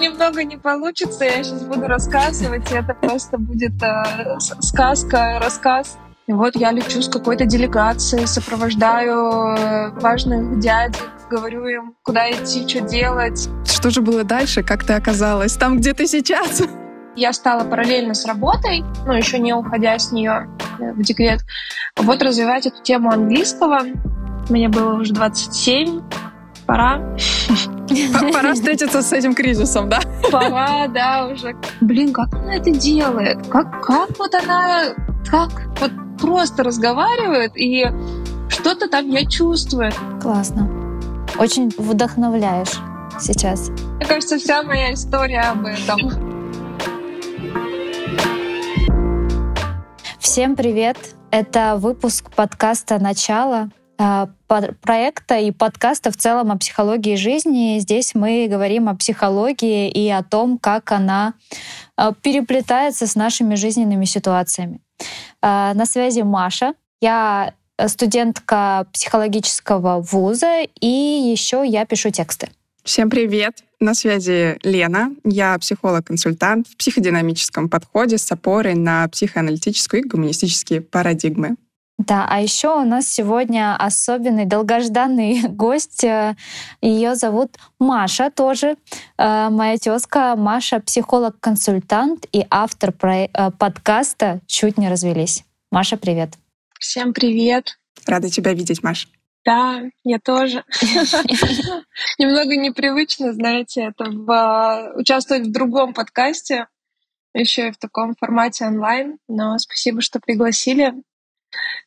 Немного не получится, я сейчас буду рассказывать, и это просто будет э, сказка, рассказ. И вот я лечу с какой-то делегацией, сопровождаю э, важных дядек, говорю им, куда идти, что делать. Что же было дальше? Как ты оказалась там, где ты сейчас? Я стала параллельно с работой, ну, еще не уходя с нее э, в декрет, вот развивать эту тему английского. Мне было уже 27, пора. Пора встретиться с этим кризисом, да? Пора, да, уже. Блин, как она это делает? Как, как вот она, как вот просто разговаривает, и что-то там я чувствую. Классно. Очень вдохновляешь сейчас. Мне кажется, вся моя история об этом. Всем привет! Это выпуск подкаста «Начало», проекта и подкаста в целом о психологии жизни. Здесь мы говорим о психологии и о том, как она а, переплетается с нашими жизненными ситуациями. А, на связи Маша. Я студентка психологического вуза, и еще я пишу тексты. Всем привет! На связи Лена. Я психолог-консультант в психодинамическом подходе с опорой на психоаналитическую и гуманистические парадигмы. Да, а еще у нас сегодня особенный долгожданный гость. Ее зовут Маша тоже. Э, моя тезка Маша психолог-консультант и автор э, подкаста «Чуть не развелись». Маша, привет. Всем привет. Рада тебя видеть, Маша. Да, я тоже. Немного непривычно, знаете, это в, участвовать в другом подкасте, еще и в таком формате онлайн. Но спасибо, что пригласили.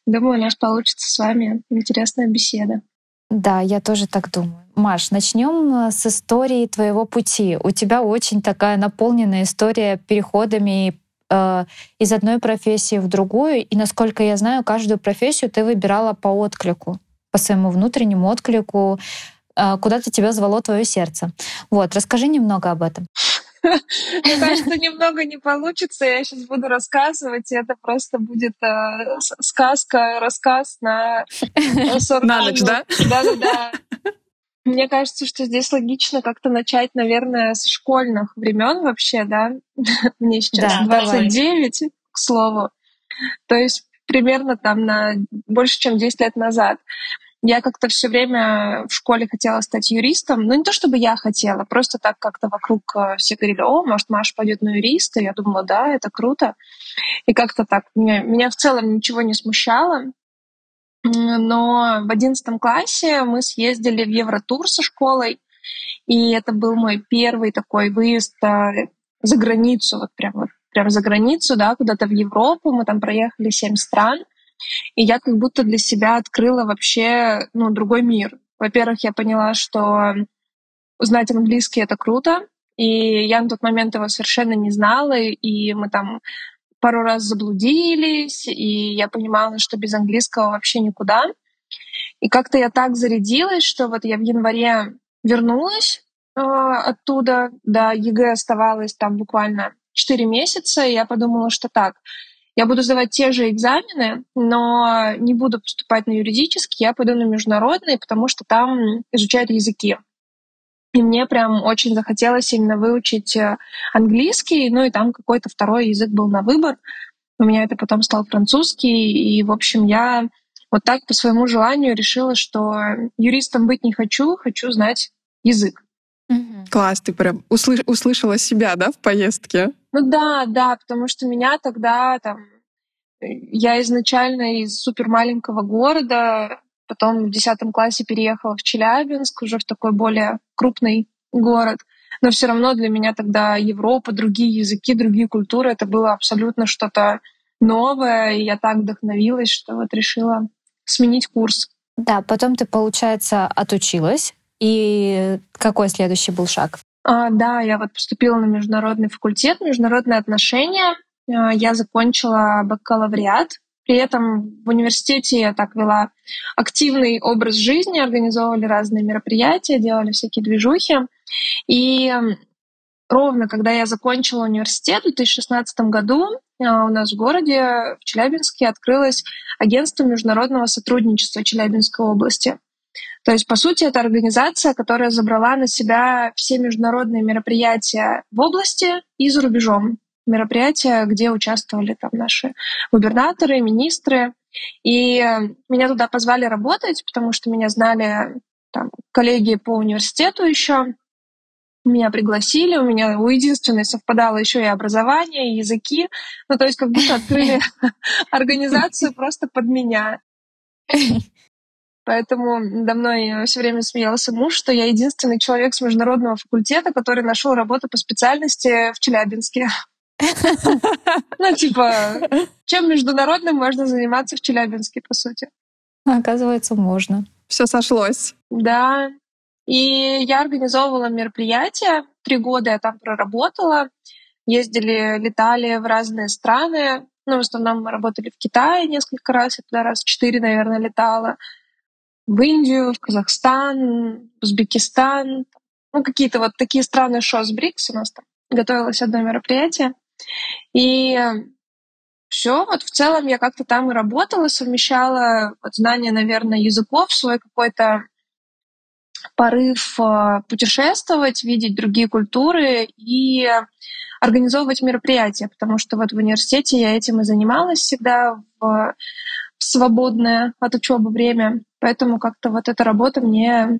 Думаю, у нас получится с вами интересная беседа. Да, я тоже так думаю. Маш, начнем э, с истории твоего пути. У тебя очень такая наполненная история переходами э, из одной профессии в другую. И насколько я знаю, каждую профессию ты выбирала по отклику, по своему внутреннему отклику, э, куда-то тебя звало твое сердце. Вот, расскажи немного об этом. Мне кажется, немного не получится. Я сейчас буду рассказывать, и это просто будет э, сказка, рассказ на 40 На ночь, да? Да-да-да. Мне кажется, что здесь логично как-то начать, наверное, с школьных времен вообще, да? Мне сейчас да, 29, давай. к слову. То есть примерно там на больше, чем 10 лет назад. Я как-то все время в школе хотела стать юристом. Ну, не то чтобы я хотела, просто так как-то вокруг э, все говорили, о, может, Маша пойдет на юриста. Я думала, да, это круто. И как-то так. Меня, меня в целом ничего не смущало. Но в одиннадцатом классе мы съездили в Евротур со школой, и это был мой первый такой выезд э, за границу, вот прям, вот прям за границу, да, куда-то в Европу. Мы там проехали семь стран. И я как будто для себя открыла вообще ну, другой мир. Во-первых, я поняла, что знать английский — это круто, и я на тот момент его совершенно не знала, и мы там пару раз заблудились, и я понимала, что без английского вообще никуда. И как-то я так зарядилась, что вот я в январе вернулась э, оттуда, да, ЕГЭ оставалось там буквально 4 месяца, и я подумала, что так, я буду сдавать те же экзамены, но не буду поступать на юридический, я пойду на международный, потому что там изучают языки. И мне прям очень захотелось именно выучить э, английский, ну и там какой-то второй язык был на выбор. У меня это потом стал французский, и, в общем, я вот так по своему желанию решила, что юристом быть не хочу, хочу знать язык. Класс, ты прям услыш- услышала себя, да, в поездке? Ну да, да, потому что меня тогда там... Я изначально из супер маленького города, потом в десятом классе переехала в Челябинск, уже в такой более крупный город. Но все равно для меня тогда Европа, другие языки, другие культуры, это было абсолютно что-то новое, и я так вдохновилась, что вот решила сменить курс. Да, потом ты, получается, отучилась, и какой следующий был шаг? А, да, я вот поступила на международный факультет, международные отношения. А, я закончила бакалавриат. При этом в университете я так вела активный образ жизни, организовывали разные мероприятия, делали всякие движухи. И ровно когда я закончила университет в 2016 году, а, у нас в городе, в Челябинске, открылось агентство международного сотрудничества Челябинской области. То есть, по сути, это организация, которая забрала на себя все международные мероприятия в области и за рубежом. Мероприятия, где участвовали там наши губернаторы, министры. И меня туда позвали работать, потому что меня знали там, коллеги по университету еще. Меня пригласили, у меня у единственной совпадало еще и образование, и языки. Ну, то есть как будто открыли организацию просто под меня. Поэтому надо мной все время смеялся муж, что я единственный человек с международного факультета, который нашел работу по специальности в Челябинске. Ну, типа, чем международным можно заниматься в Челябинске, по сути? Оказывается, можно. Все сошлось. Да. И я организовывала мероприятия. Три года я там проработала. Ездили, летали в разные страны. Ну, в основном мы работали в Китае несколько раз. Я туда раз четыре, наверное, летала в Индию, в Казахстан, в Узбекистан. Ну, какие-то вот такие страны ШОС БРИКС у нас там. Готовилось одно мероприятие. И все, вот в целом я как-то там и работала, совмещала вот знание, наверное, языков, свой какой-то порыв э, путешествовать, видеть другие культуры и организовывать мероприятия, потому что вот в университете я этим и занималась всегда в свободное от учебы время. Поэтому как-то вот эта работа мне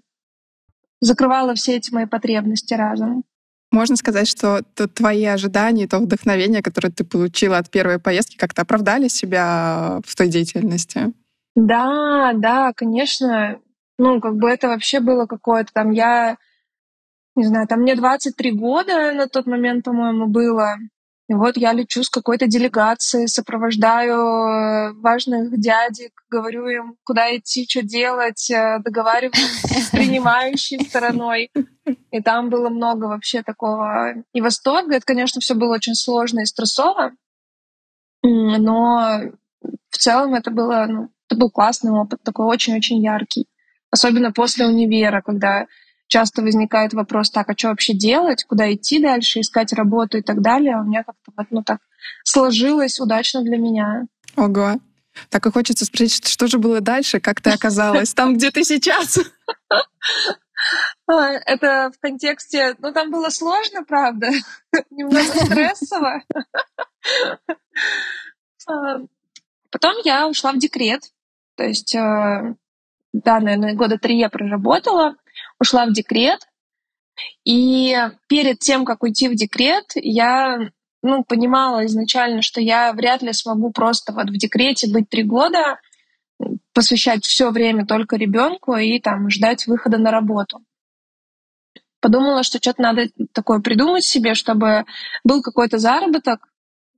закрывала все эти мои потребности разом. Можно сказать, что твои ожидания, то вдохновение, которое ты получила от первой поездки, как-то оправдали себя в той деятельности? Да, да, конечно. Ну, как бы это вообще было какое-то там... Я, не знаю, там мне 23 года на тот момент, по-моему, было. И вот я лечу с какой-то делегацией, сопровождаю э, важных дядек, говорю им, куда идти, что делать, э, договариваюсь с принимающей стороной. И там было много вообще такого и восторга. Это, конечно, все было очень сложно и стрессово, но в целом это было, ну, это был классный опыт, такой очень-очень яркий. Особенно после универа, когда часто возникает вопрос, так, а что вообще делать, куда идти дальше, искать работу и так далее. У меня как-то вот, ну, так сложилось удачно для меня. Ого. Так и хочется спросить, что же было дальше, как ты оказалась там, где ты сейчас? А, это в контексте, ну там было сложно, правда, немного стрессово. А, потом я ушла в декрет, то есть, э, да, наверное, года три я проработала, ушла в декрет. И перед тем, как уйти в декрет, я ну, понимала изначально, что я вряд ли смогу просто вот в декрете быть три года, посвящать все время только ребенку и там ждать выхода на работу. Подумала, что что-то надо такое придумать себе, чтобы был какой-то заработок,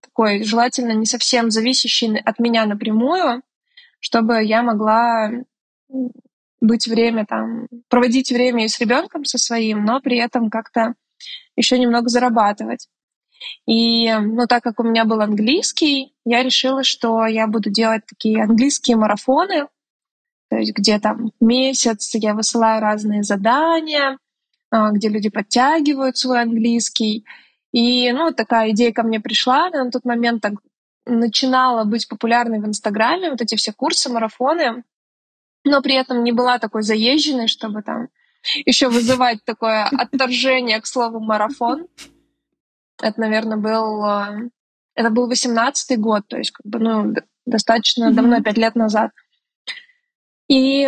такой желательно не совсем зависящий от меня напрямую, чтобы я могла быть время там, проводить время и с ребенком со своим, но при этом как-то еще немного зарабатывать. И, ну, так как у меня был английский, я решила, что я буду делать такие английские марафоны, то есть где там месяц я высылаю разные задания, а, где люди подтягивают свой английский. И, ну, такая идея ко мне пришла. Она на тот момент так начинала быть популярной в Инстаграме, вот эти все курсы, марафоны но при этом не была такой заезженной, чтобы там еще вызывать такое отторжение к слову марафон. Это, наверное, был э, это был восемнадцатый год, то есть как бы ну достаточно давно, пять лет назад. И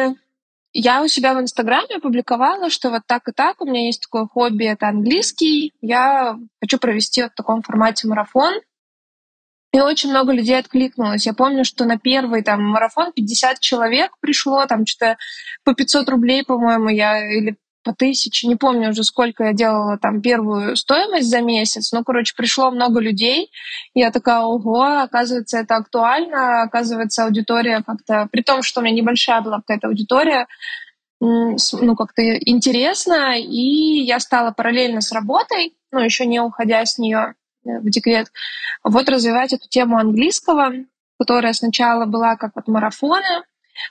я у себя в Инстаграме опубликовала, что вот так и так, у меня есть такое хобби, это английский, я хочу провести вот в таком формате марафон. И очень много людей откликнулось. Я помню, что на первый там марафон 50 человек пришло, там что-то по 500 рублей, по-моему, я или по тысяче, не помню уже, сколько я делала там первую стоимость за месяц. Ну, короче, пришло много людей. Я такая, ого, оказывается, это актуально, оказывается, аудитория как-то... При том, что у меня небольшая была какая-то аудитория, ну, как-то интересно, и я стала параллельно с работой, ну, еще не уходя с нее, в декрет, вот развивать эту тему английского, которая сначала была как вот марафоны,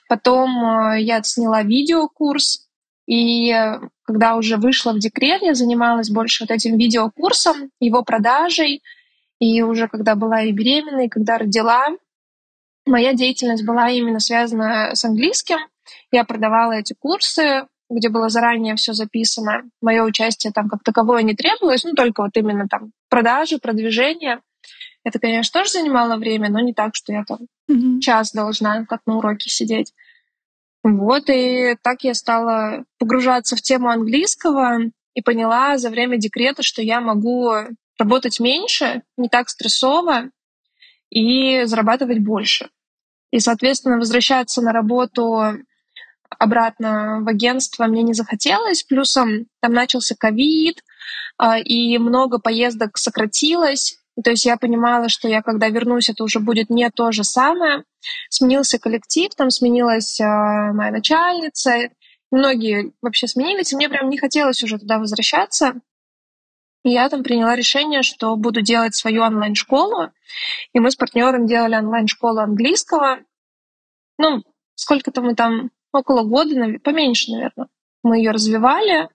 потом э, я сняла видеокурс, и э, когда уже вышла в декрет, я занималась больше вот этим видеокурсом, его продажей, и уже когда была и беременной, когда родила, моя деятельность была именно связана с английским. Я продавала эти курсы, где было заранее все записано. Мое участие там как таковое не требовалось, ну только вот именно там продажи, продвижение. Это, конечно, тоже занимало время, но не так, что я там mm-hmm. час должна как на уроке сидеть. Вот, и так я стала погружаться в тему английского и поняла за время декрета, что я могу работать меньше, не так стрессово и зарабатывать больше. И, соответственно, возвращаться на работу обратно в агентство мне не захотелось. Плюсом там начался ковид, а, и много поездок сократилось. То есть я понимала, что я, когда вернусь, это уже будет не то же самое. Сменился коллектив, там сменилась а, моя начальница, многие вообще сменились, и мне прям не хотелось уже туда возвращаться. И я там приняла решение, что буду делать свою онлайн-школу. И мы с партнером делали онлайн-школу английского. Ну, сколько-то мы там, около года, поменьше, наверное. Мы ее развивали.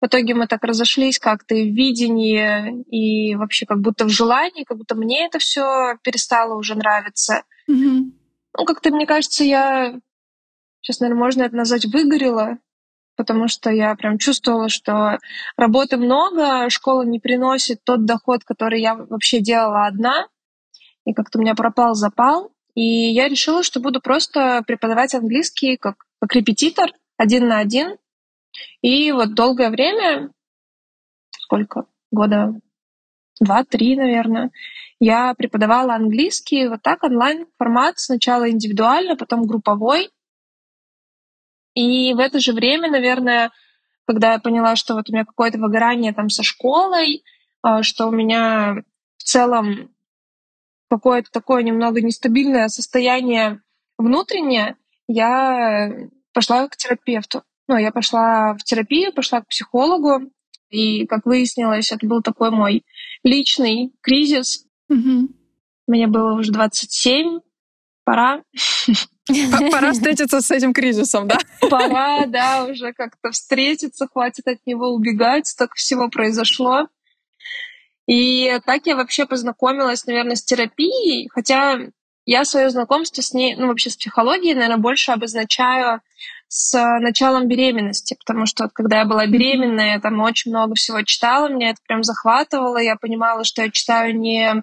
В итоге мы так разошлись как-то и в видении, и вообще как будто в желании, как будто мне это все перестало уже нравиться. Mm-hmm. Ну, как-то, мне кажется, я сейчас, наверное, можно это назвать выгорела, потому что я прям чувствовала, что работы много, школа не приносит тот доход, который я вообще делала одна, и как-то у меня пропал запал. И я решила, что буду просто преподавать английский как, как репетитор, один на один. И вот долгое время, сколько, года два-три, наверное, я преподавала английский вот так онлайн формат, сначала индивидуально, потом групповой. И в это же время, наверное, когда я поняла, что вот у меня какое-то выгорание там со школой, а, что у меня в целом какое-то такое немного нестабильное состояние внутреннее, я пошла к терапевту. Ну, я пошла в терапию, пошла к психологу, и, как выяснилось, это был такой мой личный кризис. Угу. Мне было уже 27, пора. Пора встретиться с этим кризисом, да? Пора, да, уже как-то встретиться, хватит от него убегать, столько всего произошло. И так я вообще познакомилась, наверное, с терапией, хотя я свое знакомство с ней, ну вообще с психологией, наверное, больше обозначаю с началом беременности, потому что вот, когда я была беременная, я там очень много всего читала, меня это прям захватывало, я понимала, что я читаю не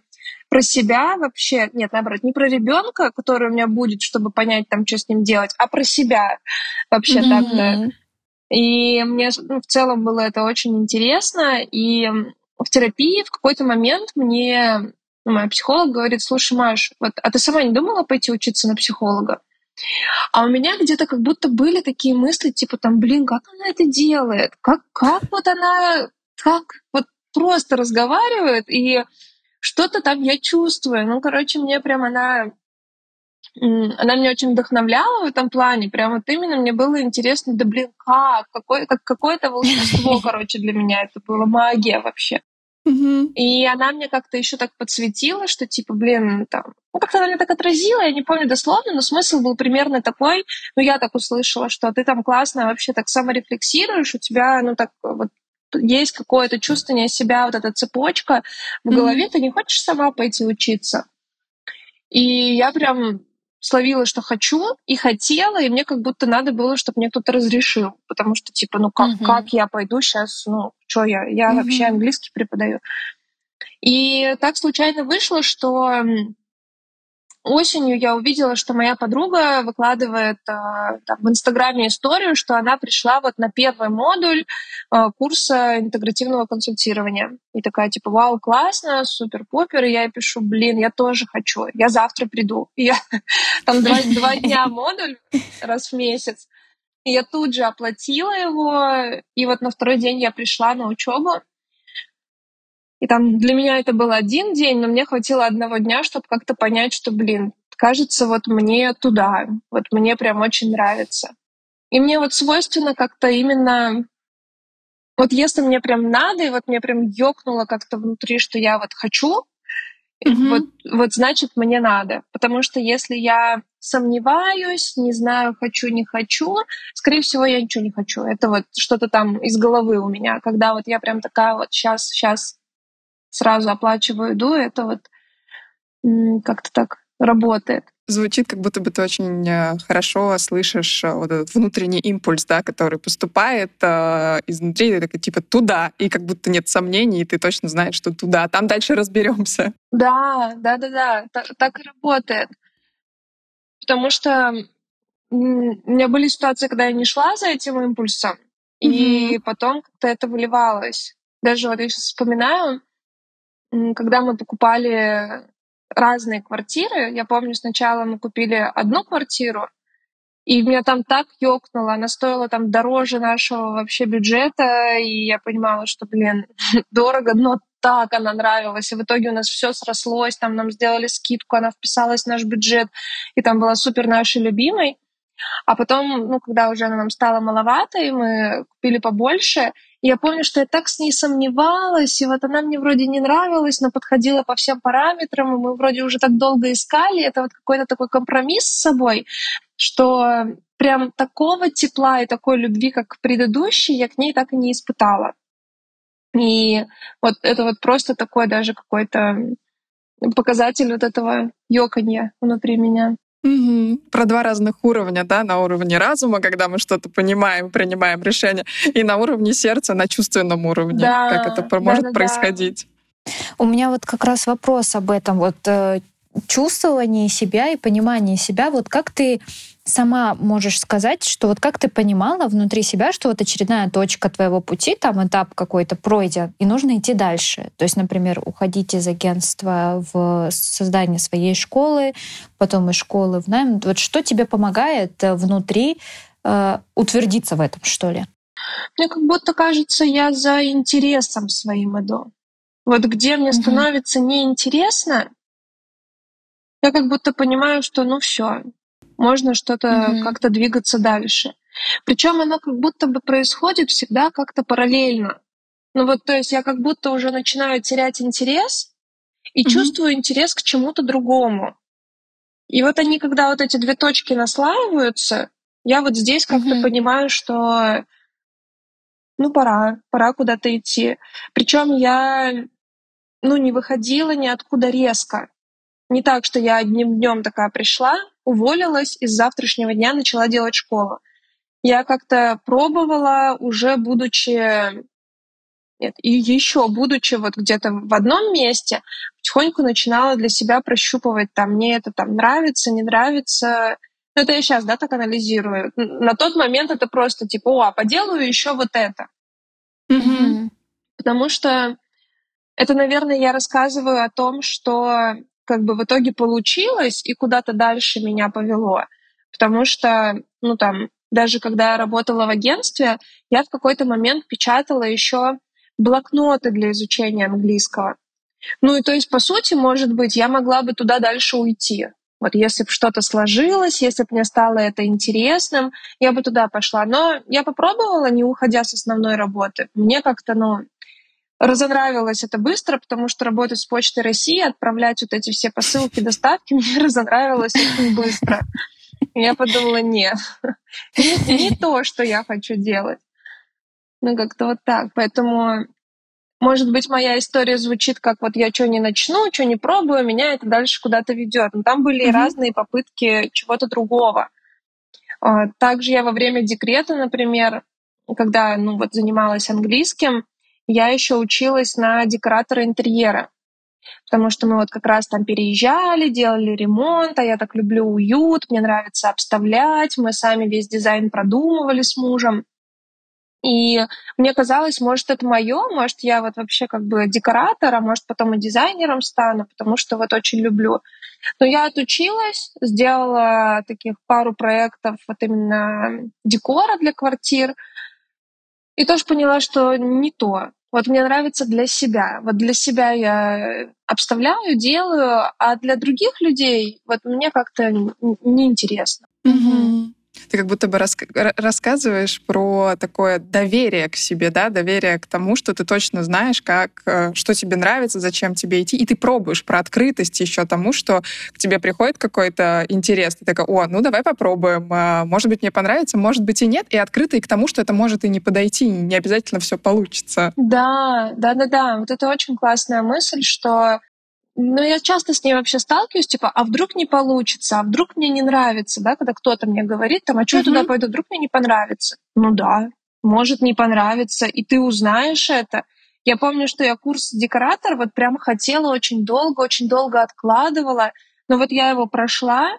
про себя вообще, нет, наоборот, не про ребенка, который у меня будет, чтобы понять там, что с ним делать, а про себя вообще mm-hmm. так-то. И мне ну, в целом было это очень интересно. И в терапии в какой-то момент мне ну, моя психолог говорит, слушай, Маш, вот, а ты сама не думала пойти учиться на психолога? А у меня где-то как будто были такие мысли, типа там, блин, как она это делает? Как, как вот она, как вот просто разговаривает, и что-то там я чувствую. Ну, короче, мне прям она она меня очень вдохновляла в этом плане. Прям вот именно мне было интересно, да блин, как? Какое, как, какое-то волшебство, короче, для меня это было магия вообще. И она мне как-то еще так подсветила, что типа, блин, там, ну как-то она меня так отразила, я не помню дословно, но смысл был примерно такой, ну я так услышала, что ты там классно вообще так саморефлексируешь, у тебя, ну так вот есть какое-то чувствование себя, вот эта цепочка в голове, mm-hmm. ты не хочешь сама пойти учиться. И я прям словила, что хочу, и хотела, и мне как будто надо было, чтобы мне кто-то разрешил. Потому что, типа, ну как, mm-hmm. как я пойду сейчас, ну, что я? Я mm-hmm. вообще английский преподаю. И так случайно вышло, что осенью я увидела, что моя подруга выкладывает э, там, в Инстаграме историю, что она пришла вот на первый модуль э, курса интегративного консультирования. И такая, типа, вау, классно, супер-пупер. И я ей пишу, блин, я тоже хочу, я завтра приду. И я там два, два дня модуль раз в месяц. И я тут же оплатила его, и вот на второй день я пришла на учебу. И там для меня это был один день, но мне хватило одного дня, чтобы как-то понять, что, блин, кажется, вот мне туда, вот мне прям очень нравится. И мне вот свойственно как-то именно вот если мне прям надо, и вот мне прям ёкнуло как-то внутри, что я вот хочу, mm-hmm. вот, вот значит мне надо. Потому что если я сомневаюсь, не знаю, хочу, не хочу, скорее всего, я ничего не хочу. Это вот что-то там из головы у меня. Когда вот я прям такая вот сейчас, сейчас сразу оплачиваю еду, это вот как-то так работает. звучит, как будто бы ты очень э, хорошо слышишь э, вот этот внутренний импульс, да, который поступает э, изнутри, ты такой, типа, туда, и как будто нет сомнений, и ты точно знаешь, что туда, там дальше разберемся. Да, да, да, да, так, так и работает. Потому что у меня были ситуации, когда я не шла за этим импульсом, mm-hmm. и потом как-то это выливалось. Даже вот я сейчас вспоминаю, когда мы покупали разные квартиры. Я помню, сначала мы купили одну квартиру, и меня там так ёкнуло, она стоила там дороже нашего вообще бюджета, и я понимала, что, блин, дорого, но так она нравилась. И в итоге у нас все срослось, там нам сделали скидку, она вписалась в наш бюджет, и там была супер нашей любимой. А потом, ну, когда уже она нам стала маловато, и мы купили побольше, я помню, что я так с ней сомневалась, и вот она мне вроде не нравилась, но подходила по всем параметрам, и мы вроде уже так долго искали. Это вот какой-то такой компромисс с собой, что прям такого тепла и такой любви, как к предыдущей, я к ней так и не испытала. И вот это вот просто такой даже какой-то показатель вот этого ёканья внутри меня. Угу. Про два разных уровня, да, на уровне разума, когда мы что-то понимаем, принимаем решение, и на уровне сердца, на чувственном уровне, да, как это да, может да, происходить. У меня вот как раз вопрос об этом, вот э, чувствование себя и понимание себя. Вот как ты сама можешь сказать, что вот как ты понимала внутри себя, что вот очередная точка твоего пути, там этап какой-то пройден, и нужно идти дальше. То есть, например, уходить из агентства в создание своей школы, потом из школы в найм. Вот что тебе помогает э, внутри э, утвердиться в этом, что ли? Мне как будто кажется, я за интересом своим иду. Вот где мне угу. становится неинтересно, я как будто понимаю, что ну все, можно что-то mm-hmm. как-то двигаться дальше. Причем оно как будто бы происходит всегда как-то параллельно. Ну вот, то есть я как будто уже начинаю терять интерес и mm-hmm. чувствую интерес к чему-то другому. И вот они, когда вот эти две точки наслаиваются, я вот здесь как-то mm-hmm. понимаю, что ну пора, пора куда-то идти. Причем я ну не выходила ниоткуда резко. Не так, что я одним днем такая пришла, уволилась и с завтрашнего дня начала делать школу. Я как-то пробовала, уже будучи нет, и еще будучи вот где-то в одном месте, потихоньку начинала для себя прощупывать, там, мне это там нравится, не нравится. Ну, это я сейчас, да, так анализирую. На тот момент это просто типа, о, а поделаю еще вот это. Mm-hmm. Потому что это, наверное, я рассказываю о том, что как бы в итоге получилось и куда-то дальше меня повело. Потому что, ну там, даже когда я работала в агентстве, я в какой-то момент печатала еще блокноты для изучения английского. Ну и то есть, по сути, может быть, я могла бы туда дальше уйти. Вот если бы что-то сложилось, если бы мне стало это интересным, я бы туда пошла. Но я попробовала, не уходя с основной работы. Мне как-то, ну, разонравилось это быстро, потому что работать с Почтой России, отправлять вот эти все посылки, доставки, мне разонравилось очень быстро. Я подумала, нет, не, не то, что я хочу делать. Ну, как-то вот так. Поэтому, может быть, моя история звучит как вот я что не начну, что не пробую, меня это дальше куда-то ведет. Но там были mm-hmm. разные попытки чего-то другого. А, также я во время декрета, например, когда ну, вот, занималась английским, я еще училась на декоратора интерьера, потому что мы вот как раз там переезжали, делали ремонт, а я так люблю уют, мне нравится обставлять, мы сами весь дизайн продумывали с мужем. И мне казалось, может, это мое, может, я вот вообще как бы декоратор, а может, потом и дизайнером стану, потому что вот очень люблю. Но я отучилась, сделала таких пару проектов вот именно декора для квартир, и тоже поняла, что не то. Вот мне нравится для себя. Вот для себя я обставляю, делаю, а для других людей вот мне как-то неинтересно. Угу. Ты как будто бы рас рассказываешь про такое доверие к себе, да, доверие к тому, что ты точно знаешь, как, э, что тебе нравится, зачем тебе идти, и ты пробуешь про открытость еще тому, что к тебе приходит какой-то интерес. Ты такая, о, ну давай попробуем, а, может быть, мне понравится, может быть и нет, и открытый к тому, что это может и не подойти, не обязательно все получится. Да, да, да, да. Вот это очень классная мысль, что но я часто с ней вообще сталкиваюсь, типа, а вдруг не получится, а вдруг мне не нравится, да, когда кто-то мне говорит, там, а что я туда пойду, вдруг мне не понравится. Ну да, может не понравиться, и ты узнаешь это. Я помню, что я курс декоратор вот прям хотела очень долго, очень долго откладывала, но вот я его прошла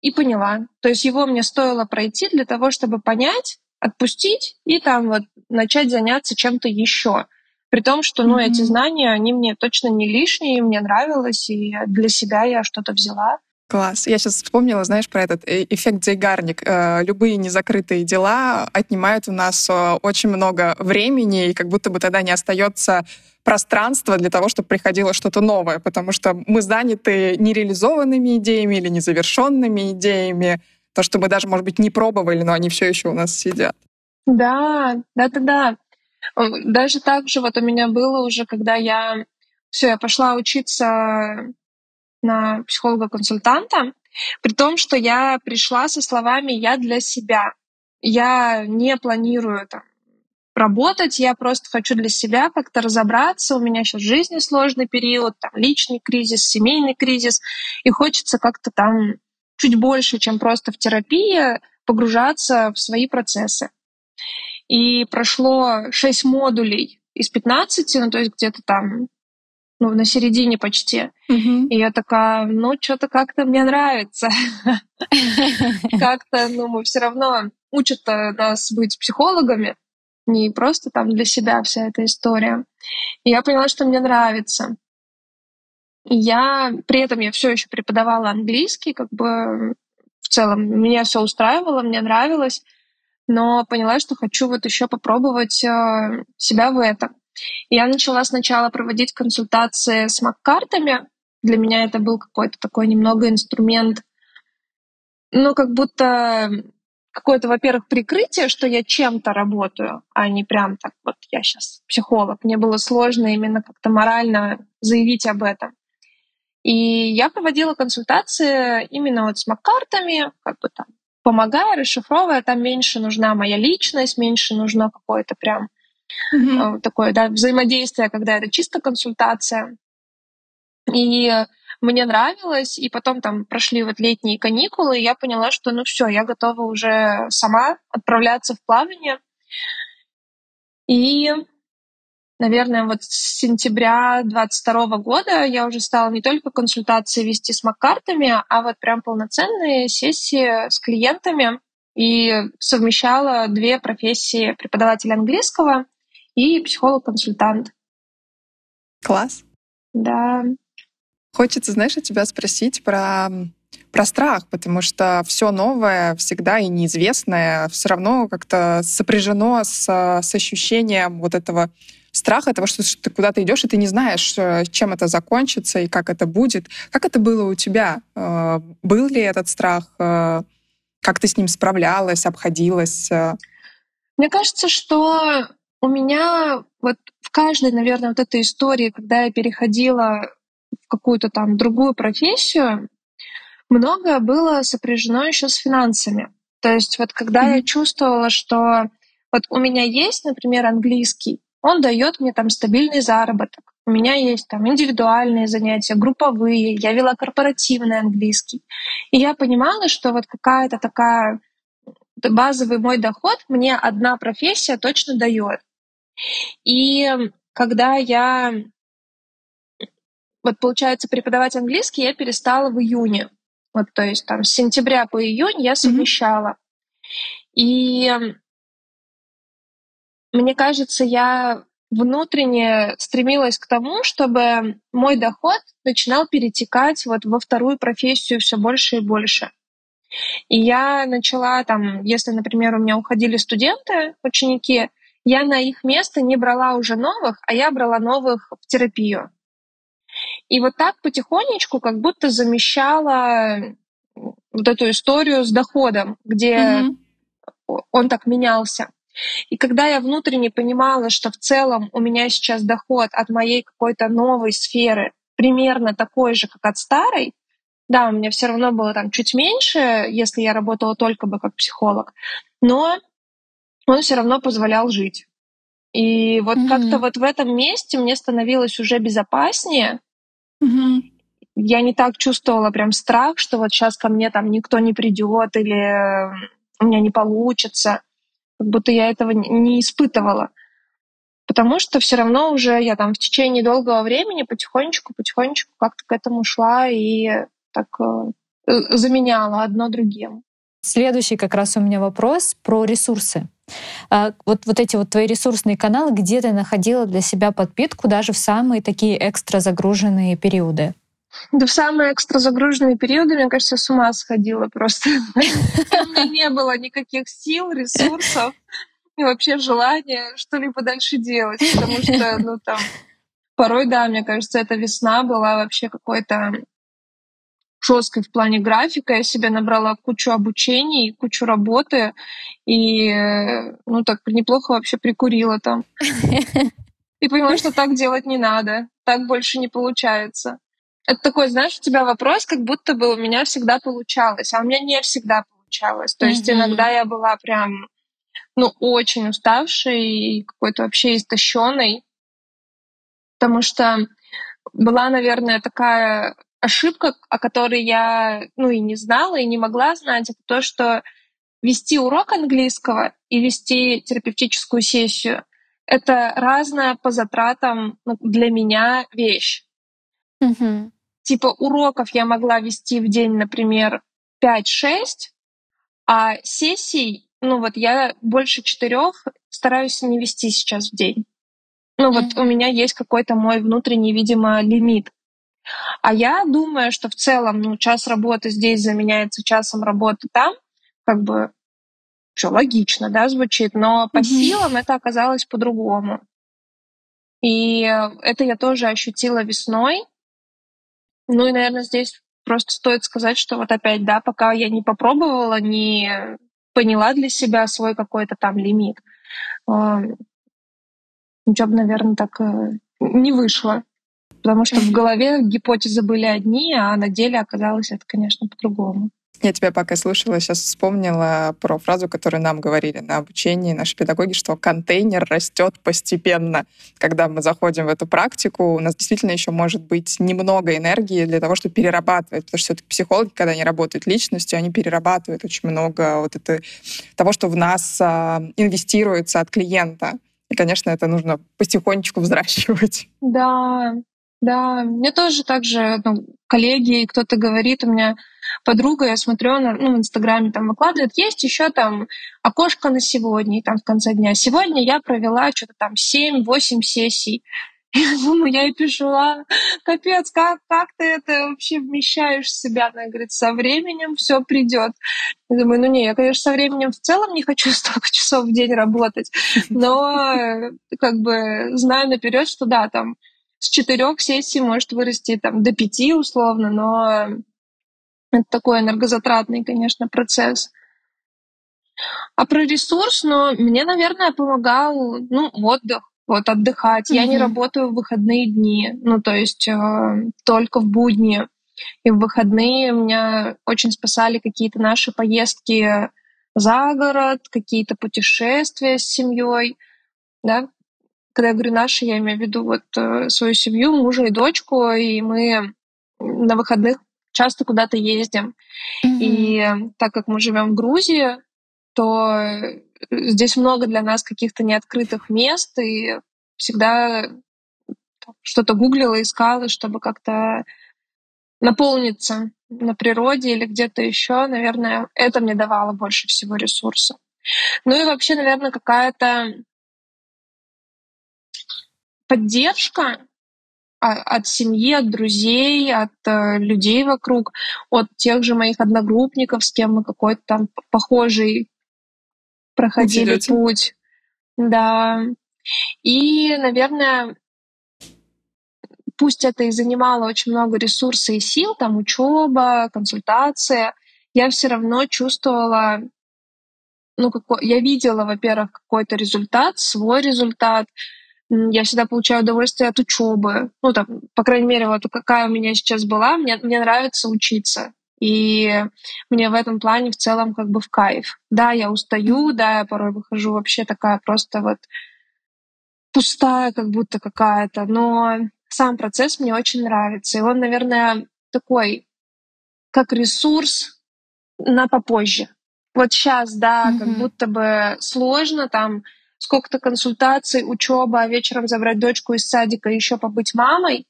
и поняла. То есть его мне стоило пройти для того, чтобы понять, отпустить и там вот начать заняться чем-то еще. При том, что ну, mm-hmm. эти знания, они мне точно не лишние, мне нравилось, и для себя я что-то взяла. Класс. Я сейчас вспомнила, знаешь, про этот э, эффект Зейгарник. Э, любые незакрытые дела отнимают у нас э, очень много времени, и как будто бы тогда не остается пространства для того, чтобы приходило что-то новое, потому что мы заняты нереализованными идеями или незавершенными идеями, то, что мы даже, может быть, не пробовали, но они все еще у нас сидят. Да, да, да, да. Даже так же вот у меня было уже, когда я все, я пошла учиться на психолога-консультанта, при том, что я пришла со словами «я для себя». Я не планирую там, работать, я просто хочу для себя как-то разобраться. У меня сейчас жизни сложный период, там личный кризис, семейный кризис, и хочется как-то там чуть больше, чем просто в терапии, погружаться в свои процессы. И прошло шесть модулей из 15, ну то есть где-то там ну, на середине почти. Mm-hmm. И я такая, ну, что-то как-то мне нравится. Как-то, ну, мы все равно учат нас быть психологами, не просто там для себя вся эта история. И я поняла, что мне нравится. И я при этом я все еще преподавала английский, как бы в целом меня все устраивало, мне нравилось но поняла, что хочу вот еще попробовать э, себя в этом. Я начала сначала проводить консультации с мак-картами. Для меня это был какой-то такой немного инструмент, ну, как будто какое-то, во-первых, прикрытие, что я чем-то работаю, а не прям так вот я сейчас психолог. Мне было сложно именно как-то морально заявить об этом. И я проводила консультации именно вот с мак-картами, как бы там помогая, расшифровывая, там меньше нужна моя личность, меньше нужно какое-то прям mm-hmm. такое да, взаимодействие, когда это чисто консультация. И мне нравилось, и потом там прошли вот летние каникулы, и я поняла, что ну все, я готова уже сама отправляться в плавание. И наверное, вот с сентября 22 года я уже стала не только консультации вести с маккартами, а вот прям полноценные сессии с клиентами и совмещала две профессии преподавателя английского и психолог-консультант. Класс. Да. Хочется, знаешь, у тебя спросить про про страх, потому что все новое всегда и неизвестное все равно как-то сопряжено с, с ощущением вот этого страха того, что ты куда-то идешь, и ты не знаешь, э, чем это закончится и как это будет. Как это было у тебя? Э, был ли этот страх? Э, как ты с ним справлялась, обходилась? Мне кажется, что у меня вот в каждой, наверное, вот этой истории, когда я переходила в какую-то там другую профессию, многое было сопряжено еще с финансами. То есть вот когда mm-hmm. я чувствовала, что вот у меня есть, например, английский, он дает мне там стабильный заработок. У меня есть там индивидуальные занятия, групповые, я вела корпоративный английский. И я понимала, что вот какая-то такая базовый мой доход мне одна профессия точно дает. И когда я вот получается преподавать английский, я перестала в июне. Вот, то есть там с сентября по июнь я совмещала. Mm-hmm. И мне кажется, я внутренне стремилась к тому, чтобы мой доход начинал перетекать вот во вторую профессию все больше и больше. И я начала там, если, например, у меня уходили студенты, ученики, я на их место не брала уже новых, а я брала новых в терапию. И вот так потихонечку как будто замещала вот эту историю с доходом, где mm-hmm. он так менялся. И когда я внутренне понимала, что в целом у меня сейчас доход от моей какой-то новой сферы примерно такой же, как от старой, да, у меня все равно было там чуть меньше, если я работала только бы как психолог, но он все равно позволял жить. И вот mm-hmm. как-то вот в этом месте мне становилось уже безопаснее. Mm-hmm. я не так чувствовала прям страх, что вот сейчас ко мне там никто не придет или у меня не получится. Как будто я этого не испытывала. Потому что все равно уже я там в течение долгого времени потихонечку, потихонечку как-то к этому шла и так э, заменяла одно другим. Следующий как раз у меня вопрос про ресурсы. А, вот, вот эти вот твои ресурсные каналы, где ты находила для себя подпитку даже в самые такие экстра загруженные периоды? Да в самые экстра загруженные периоды, мне кажется, с ума сходила просто. У меня не было никаких сил, ресурсов и вообще желание что-либо дальше делать, потому что, ну, там, порой, да, мне кажется, эта весна была вообще какой-то жесткой в плане графика. Я себе набрала кучу обучений, кучу работы, и, ну, так неплохо вообще прикурила там. И поняла, что так делать не надо, так больше не получается. Это такой, знаешь, у тебя вопрос, как будто бы у меня всегда получалось, а у меня не всегда получалось. То есть иногда я была прям ну, очень уставшей и какой-то вообще истощенной, потому что была, наверное, такая ошибка, о которой я, ну, и не знала, и не могла знать, это то, что вести урок английского и вести терапевтическую сессию — это разная по затратам ну, для меня вещь. Mm-hmm. Типа уроков я могла вести в день, например, 5-6, а сессий ну вот я больше четырех стараюсь не вести сейчас в день. Ну вот mm-hmm. у меня есть какой-то мой внутренний, видимо, лимит. А я думаю, что в целом, ну, час работы здесь заменяется часом работы там, как бы все логично, да, звучит, но по mm-hmm. силам это оказалось по-другому. И это я тоже ощутила весной. Ну и, наверное, здесь просто стоит сказать, что вот опять, да, пока я не попробовала, не поняла для себя свой какой-то там лимит. Ничего бы, наверное, так э, не вышло. Потому что в голове гипотезы были одни, а на деле оказалось это, конечно, по-другому. Я тебя пока слушала, сейчас вспомнила про фразу, которую нам говорили на обучении наши педагоги, что контейнер растет постепенно. Когда мы заходим в эту практику, у нас действительно еще может быть немного энергии для того, чтобы перерабатывать, потому что все-таки психологи, когда они работают личностью, они перерабатывают очень много вот это, того, что в нас а, инвестируется от клиента. И, конечно, это нужно потихонечку взращивать. Да, да, мне тоже так же ну, коллеги, кто-то говорит, у меня подруга, я смотрю, она ну, в Инстаграме там выкладывает, есть еще там окошко на сегодня, и там в конце дня. Сегодня я провела что-то там 7-8 сессий. Я думаю, я и пишу, а, капец, как, как ты это вообще вмещаешь в себя? Она говорит, со временем все придет. Я думаю, ну не, я, конечно, со временем в целом не хочу столько часов в день работать, но как бы знаю наперед, что да, там с четырех сессий может вырасти там до пяти условно, но это такой энергозатратный, конечно, процесс. А про ресурс, ну, мне, наверное, помогал, ну, отдых, вот отдыхать. Mm-hmm. Я не работаю в выходные дни, ну, то есть э, только в будни. И в выходные меня очень спасали какие-то наши поездки за город, какие-то путешествия с семьей, да, когда я говорю наши, я имею в виду вот э, свою семью, мужа и дочку, и мы на выходных часто куда-то ездим. Mm-hmm. И так как мы живем в Грузии, то э, здесь много для нас каких-то неоткрытых мест, и всегда что-то гуглила, искала, чтобы как-то наполниться на природе или где-то еще, наверное, это мне давало больше всего ресурсов. Ну и вообще, наверное, какая-то поддержка а, от семьи, от друзей, от э, людей вокруг, от тех же моих одногруппников, с кем мы какой-то там похожий проходили путь. путь. Да. И, наверное, пусть это и занимало очень много ресурсов и сил, там учеба, консультация, я все равно чувствовала, ну, какой, я видела, во-первых, какой-то результат, свой результат, я всегда получаю удовольствие от учебы. Ну, там, по крайней мере, вот какая у меня сейчас была, мне, мне нравится учиться. И мне в этом плане в целом как бы в кайф. Да, я устаю, да, я порой выхожу вообще такая просто вот пустая как будто какая-то, но сам процесс мне очень нравится. И он, наверное, такой, как ресурс на попозже. Вот сейчас, да, mm-hmm. как будто бы сложно там сколько-то консультаций, учеба, а вечером забрать дочку из садика и еще побыть мамой.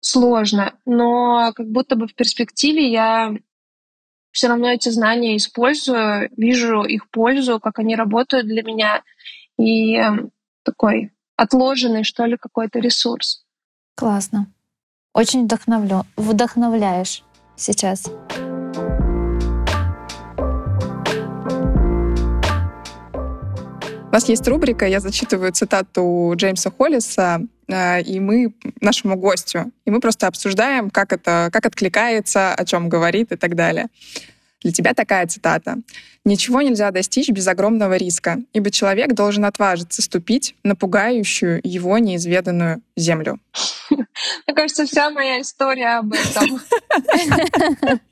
Сложно, но как будто бы в перспективе я все равно эти знания использую, вижу их пользу, как они работают для меня. И эм, такой отложенный, что ли, какой-то ресурс. Классно. Очень вдохновлю... вдохновляешь сейчас. У нас есть рубрика, я зачитываю цитату Джеймса Холлиса, э, и мы нашему гостю, и мы просто обсуждаем, как это, как откликается, о чем говорит и так далее. Для тебя такая цитата. «Ничего нельзя достичь без огромного риска, ибо человек должен отважиться ступить на пугающую его неизведанную землю». Мне кажется, вся моя история об этом.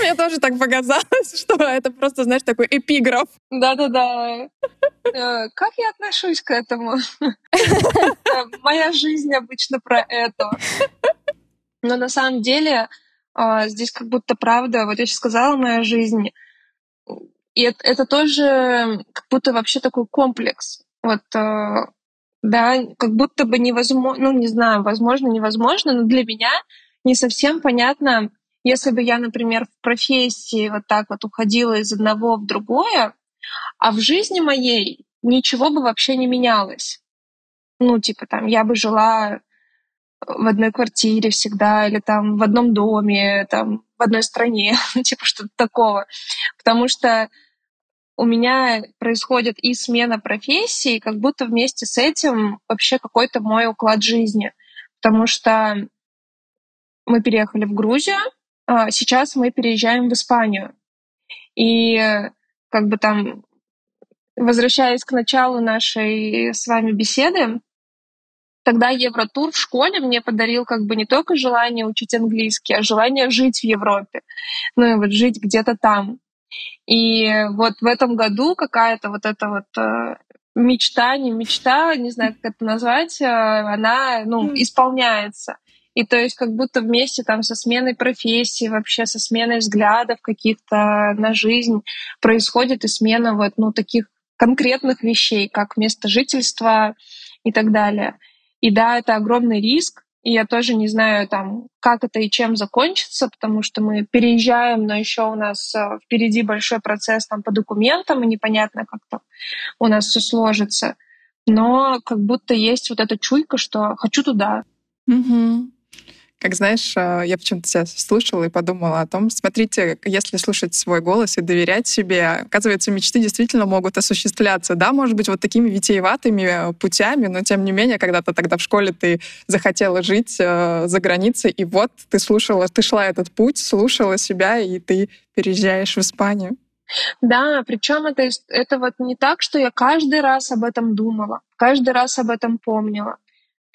Мне тоже так показалось, что это просто, знаешь, такой эпиграф. Да-да-да. Э, как я отношусь к этому? Моя жизнь обычно про это. Но на самом деле а, здесь как будто правда, вот я сейчас сказала, моя жизнь, и это, это тоже как будто вообще такой комплекс. Вот, э, да, как будто бы невозможно, ну, не знаю, возможно, невозможно, но для меня не совсем понятно, если бы я, например, в профессии вот так вот уходила из одного в другое, а в жизни моей ничего бы вообще не менялось. Ну, типа там, я бы жила в одной квартире всегда, или там в одном доме, там в одной стране, типа что-то такого. Потому что у меня происходит и смена профессии, как будто вместе с этим вообще какой-то мой уклад жизни. Потому что мы переехали в Грузию, сейчас мы переезжаем в Испанию. И как бы там, возвращаясь к началу нашей с вами беседы, тогда Евротур в школе мне подарил как бы не только желание учить английский, а желание жить в Европе. Ну и вот жить где-то там. И вот в этом году какая-то вот эта вот э, мечта, не мечта, не знаю, как это назвать, э, она ну, исполняется. И то есть как будто вместе там со сменой профессии, вообще со сменой взглядов каких-то на жизнь происходит и смена вот ну, таких конкретных вещей, как место жительства и так далее. И да, это огромный риск, и я тоже не знаю, там, как это и чем закончится, потому что мы переезжаем, но еще у нас э, впереди большой процесс там, по документам, и непонятно, как там у нас все сложится. Но как будто есть вот эта чуйка, что хочу туда. Угу. Как знаешь, э, я почему-то тебя слушала и подумала о том, смотрите, если слушать свой голос и доверять себе, оказывается, мечты действительно могут осуществляться. Да, может быть, вот такими витиеватыми путями, но тем не менее, когда-то тогда в школе ты захотела жить э, за границей, и вот ты слушала, ты шла этот путь, слушала себя, и ты переезжаешь в Испанию. Да, причем это, это вот не так, что я каждый раз об этом думала, каждый раз об этом помнила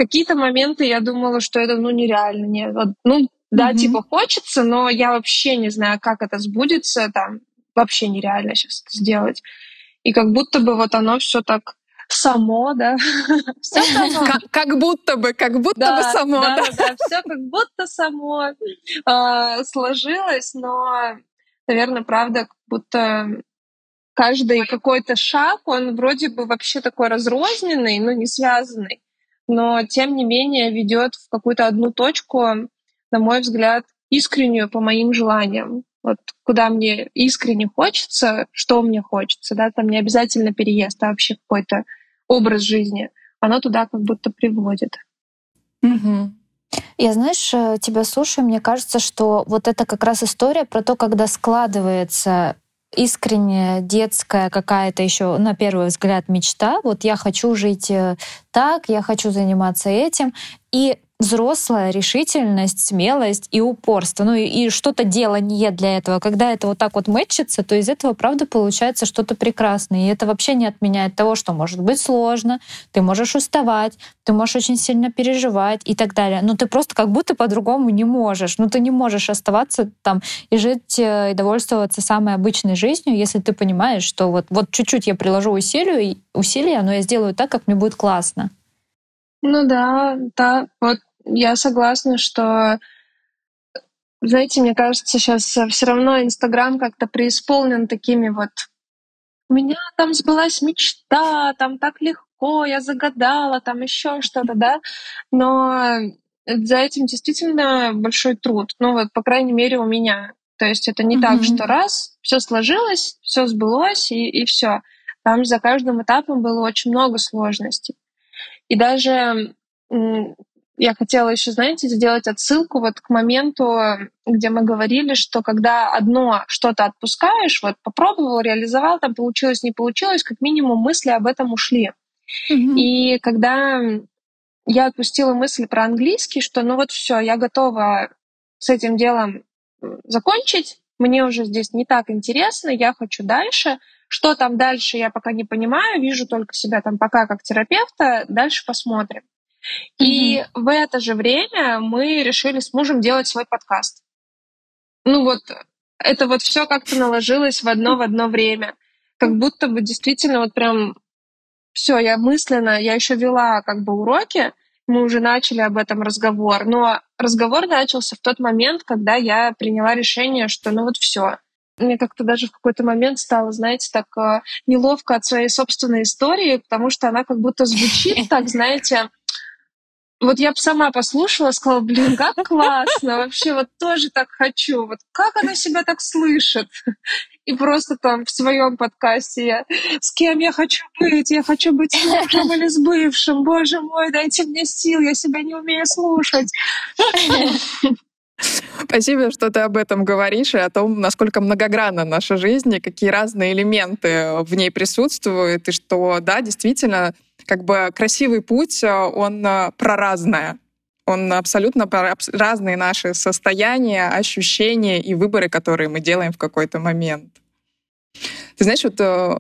какие-то моменты я думала, что это ну нереально. Нет. Ну, да, mm-hmm. типа хочется, но я вообще не знаю, как это сбудется, там вообще нереально сейчас это сделать. И как будто бы вот оно все так само, да. Как будто бы, как будто бы само, да. Да, все как будто само а, сложилось, но, наверное, правда, как будто каждый какой-то шаг, он вроде бы вообще такой разрозненный, но не связанный но тем не менее ведет в какую-то одну точку, на мой взгляд, искреннюю по моим желаниям. Вот куда мне искренне хочется, что мне хочется, да, там не обязательно переезд, а вообще какой-то образ жизни, оно туда как будто приводит. Угу. Я, знаешь, э, тебя слушаю, мне кажется, что вот это как раз история про то, когда складывается искренняя детская какая-то еще на первый взгляд мечта. Вот я хочу жить э, так, я хочу заниматься этим. И взрослая решительность, смелость и упорство. Ну и, и что-то делание для этого. Когда это вот так вот мэтчится, то из этого, правда, получается что-то прекрасное. И это вообще не отменяет того, что может быть сложно, ты можешь уставать, ты можешь очень сильно переживать и так далее. Но ты просто как будто по-другому не можешь. Ну ты не можешь оставаться там и жить э, и довольствоваться самой обычной жизнью, если ты понимаешь, что вот, вот чуть-чуть я приложу усилию, усилия, но я сделаю так, как мне будет классно. Ну да, да, вот я согласна, что Знаете, мне кажется, сейчас э, все равно Инстаграм как-то преисполнен такими вот у меня там сбылась мечта, там так легко, я загадала, там еще что-то, да. Но за этим действительно большой труд. Ну вот, по крайней мере, у меня. То есть это не mm-hmm. так, что раз, все сложилось, все сбылось, и, и все. Там за каждым этапом было очень много сложностей. И даже я хотела еще, знаете, сделать отсылку вот к моменту, где мы говорили, что когда одно что-то отпускаешь, вот попробовал, реализовал, там получилось, не получилось, как минимум мысли об этом ушли. Mm-hmm. И когда я отпустила мысль про английский, что ну вот все, я готова с этим делом закончить, мне уже здесь не так интересно, я хочу дальше. Что там дальше, я пока не понимаю, вижу только себя там пока как терапевта, дальше посмотрим. И mm-hmm. в это же время мы решили с мужем делать свой подкаст. Ну вот, это вот все как-то наложилось в одно в одно время. Как будто бы действительно вот прям все, я мысленно, я еще вела как бы уроки, мы уже начали об этом разговор, но разговор начался в тот момент, когда я приняла решение, что ну вот все. Мне как-то даже в какой-то момент стало, знаете, так э, неловко от своей собственной истории, потому что она как будто звучит так, знаете, вот я бы сама послушала, сказала, блин, как классно, вообще вот тоже так хочу, вот как она себя так слышит. И просто там в своем подкасте я, с кем я хочу быть, я хочу быть с мужем или с бывшим, боже мой, дайте мне сил, я себя не умею слушать. Спасибо, что ты об этом говоришь и о том, насколько многогранна наша жизнь и какие разные элементы в ней присутствуют, и что, да, действительно, как бы красивый путь, э, он э, про разное. Он абсолютно про разные наши состояния, ощущения и выборы, которые мы делаем в какой-то момент. Ты знаешь, вот э,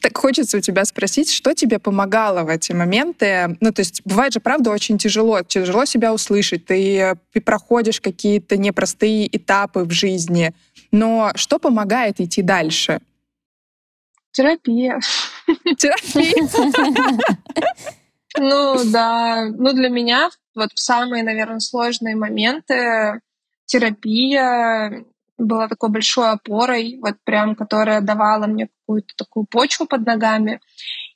так хочется у тебя спросить, что тебе помогало в эти моменты? Ну, то есть бывает же, правда, очень тяжело, тяжело себя услышать, ты, ты проходишь какие-то непростые этапы в жизни, но что помогает идти дальше? Терапия. Терапия. Ну да, ну для меня вот в самые, наверное, сложные моменты терапия была такой большой опорой, вот прям, которая давала мне какую-то такую почву под ногами.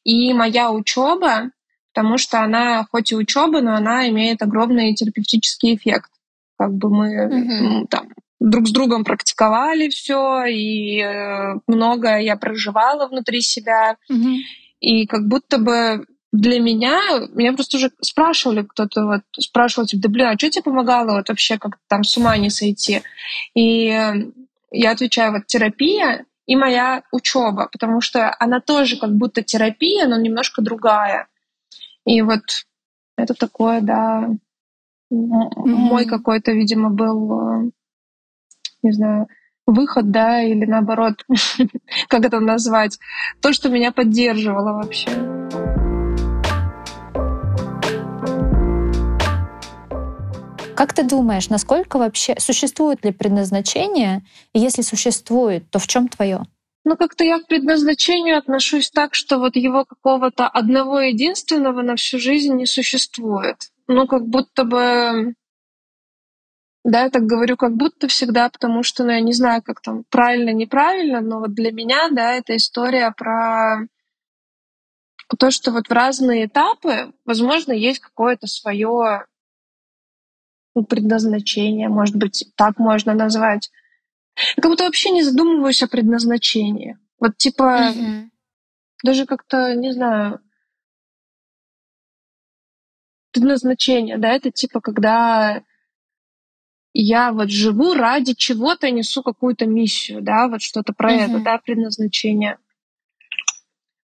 И моя учеба, потому что она хоть и учеба, но она имеет огромный терапевтический эффект. Как бы мы mm-hmm. там друг с другом практиковали все, и э, многое я проживала внутри себя. Mm-hmm. И как будто бы для меня, меня просто уже спрашивали кто-то, вот, спрашивал, типа, да блин, а что тебе помогало вот вообще как там с ума не сойти? И я отвечаю, вот терапия и моя учеба, потому что она тоже как будто терапия, но немножко другая. И вот это такое, да, mm-hmm. мой какой-то, видимо, был, не знаю, выход, да, или наоборот, как это назвать, то, что меня поддерживало вообще. Как ты думаешь, насколько вообще существует ли предназначение? И если существует, то в чем твое? Ну, как-то я к предназначению отношусь так, что вот его какого-то одного единственного на всю жизнь не существует. Ну, как будто бы... Да, я так говорю, как будто всегда, потому что, ну, я не знаю, как там правильно, неправильно, но вот для меня, да, это история про то, что вот в разные этапы, возможно, есть какое-то свое предназначение, может быть, так можно назвать. Я как будто вообще не задумываюсь о предназначении. Вот типа mm-hmm. даже как-то, не знаю, предназначение, да, это типа когда я вот живу ради чего-то, несу какую-то миссию, да, вот что-то про mm-hmm. это, да, предназначение.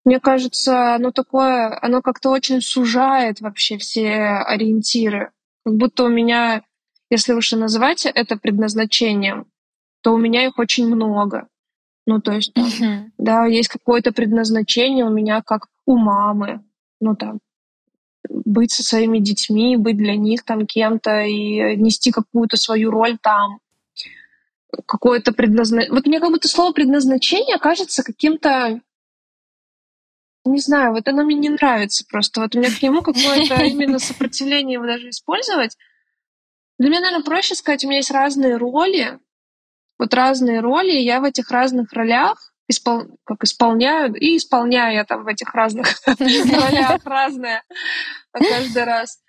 Мне кажется, оно такое, оно как-то очень сужает вообще все ориентиры. Как будто у меня, если уж и называть это предназначением, то у меня их очень много. Ну, то есть, там, uh-huh. да, есть какое-то предназначение у меня, как у мамы. Ну, там, быть со своими детьми, быть для них там кем-то и нести какую-то свою роль там. Какое-то предназначение. Вот мне как будто слово предназначение кажется каким-то не знаю, вот оно мне не нравится просто. Вот у меня к нему какое-то именно сопротивление его даже использовать. Для меня, наверное, проще сказать, у меня есть разные роли, вот разные роли, и я в этих разных ролях испол... как исполняю, и исполняю я там в этих разных ролях разное каждый раз.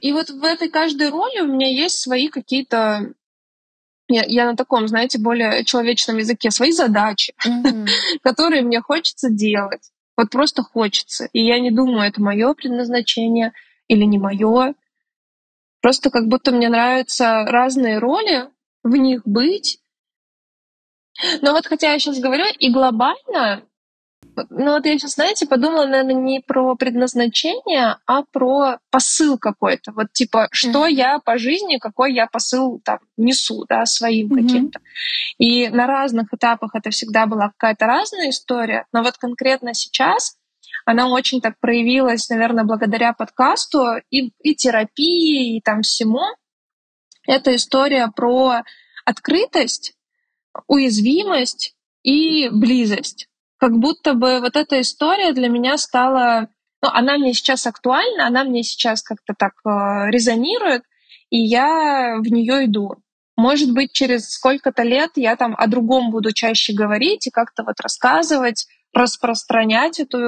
И вот в этой каждой роли у меня есть свои какие-то я, я на таком, знаете, более человечном языке, свои задачи, mm-hmm. которые мне хочется делать. Вот просто хочется. И я не думаю, это мое предназначение или не мое. Просто как будто мне нравятся разные роли, в них быть, но вот хотя я сейчас говорю, и глобально, ну вот я сейчас, знаете, подумала, наверное, не про предназначение, а про посыл какой-то. Вот типа, что mm-hmm. я по жизни, какой я посыл там несу, да, своим mm-hmm. каким-то. И на разных этапах это всегда была какая-то разная история, но вот конкретно сейчас она очень так проявилась, наверное, благодаря подкасту и, и терапии, и там всему. Это история про открытость, уязвимость и близость. Как будто бы вот эта история для меня стала, ну, она мне сейчас актуальна, она мне сейчас как-то так э, резонирует, и я в нее иду. Может быть, через сколько-то лет я там о другом буду чаще говорить и как-то вот рассказывать, распространять эту